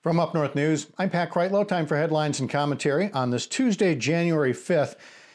From Up North News, I'm Pat Kreitlow. Time for headlines and commentary on this Tuesday, January 5th.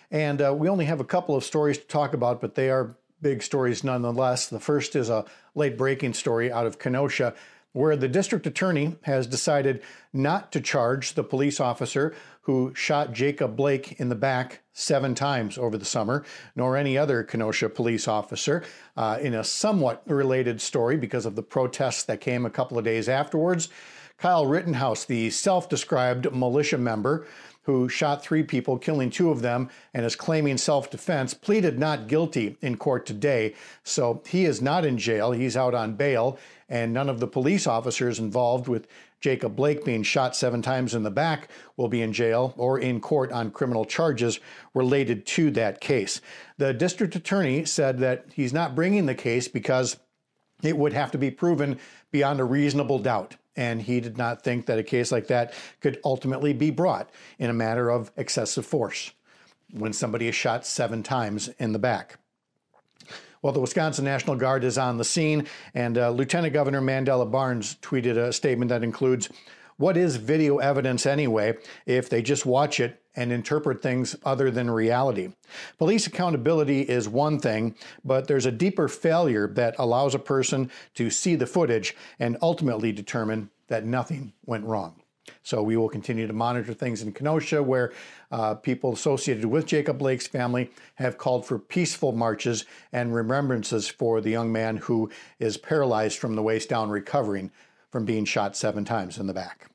And uh, we only have a couple of stories to talk about, but they are big stories nonetheless. The first is a late breaking story out of Kenosha where the district attorney has decided not to charge the police officer who shot Jacob Blake in the back seven times over the summer, nor any other Kenosha police officer. Uh, in a somewhat related story, because of the protests that came a couple of days afterwards, Kyle Rittenhouse, the self described militia member who shot three people, killing two of them, and is claiming self defense, pleaded not guilty in court today. So he is not in jail. He's out on bail, and none of the police officers involved with Jacob Blake being shot seven times in the back will be in jail or in court on criminal charges related to that case. The district attorney said that he's not bringing the case because it would have to be proven beyond a reasonable doubt and he did not think that a case like that could ultimately be brought in a matter of excessive force when somebody is shot seven times in the back. Well, the Wisconsin National Guard is on the scene, and uh, Lieutenant Governor Mandela Barnes tweeted a statement that includes What is video evidence anyway if they just watch it and interpret things other than reality. Police accountability is one thing, but there's a deeper failure that allows a person to see the footage and ultimately determine that nothing went wrong. So we will continue to monitor things in Kenosha, where uh, people associated with Jacob Blake's family have called for peaceful marches and remembrances for the young man who is paralyzed from the waist down, recovering from being shot seven times in the back.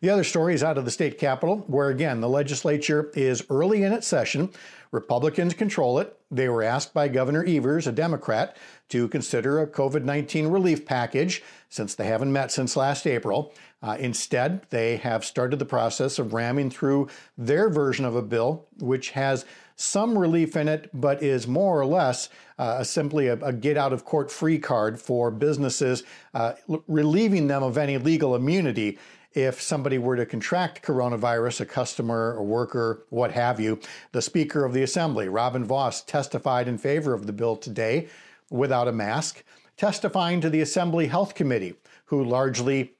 The other story is out of the state capitol, where again, the legislature is early in its session. Republicans control it. They were asked by Governor Evers, a Democrat, to consider a COVID 19 relief package since they haven't met since last April. Uh, instead, they have started the process of ramming through their version of a bill, which has some relief in it, but is more or less uh, simply a, a, get out of court free card for businesses, uh, relieving them of any legal immunity if somebody were to contract coronavirus, a customer, a worker, what have you. The Speaker of the Assembly, Robin Vos, testified in favor of the bill today without a mask, testifying to the Assembly Health Committee, who largely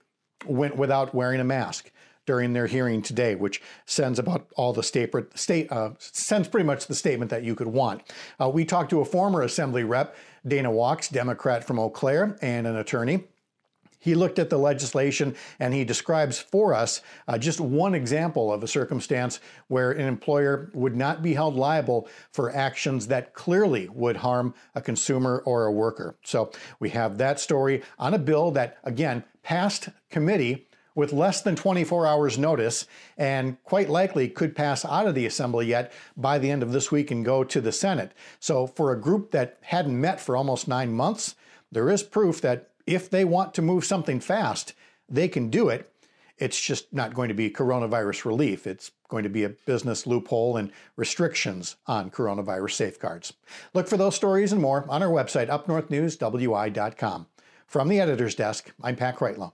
went without wearing a mask during their hearing today, which sends about all the state, state uh, sends pretty much the statement that you could want. Uh, we talked to a former Assembly rep, Dana Wachs, Democrat from Eau Claire, and an attorney. He looked at the legislation and he describes for us uh, just one example of a circumstance where an employer would not be held liable for actions that clearly would harm a consumer or a worker. So we have that story on a bill that, again, passed committee with less than 24 hours notice and quite likely could pass out of the assembly yet by the end of this week and go to the Senate. So for a group that hadn't met for almost 9 months, there is proof that if they want to move something fast, they can do it. It's just not going to be coronavirus relief. It's going to be a business loophole and restrictions on coronavirus safeguards. Look for those stories and more on our website, upnorthnewswi.com. From the editor's desk, I'm Pat Kreitlow.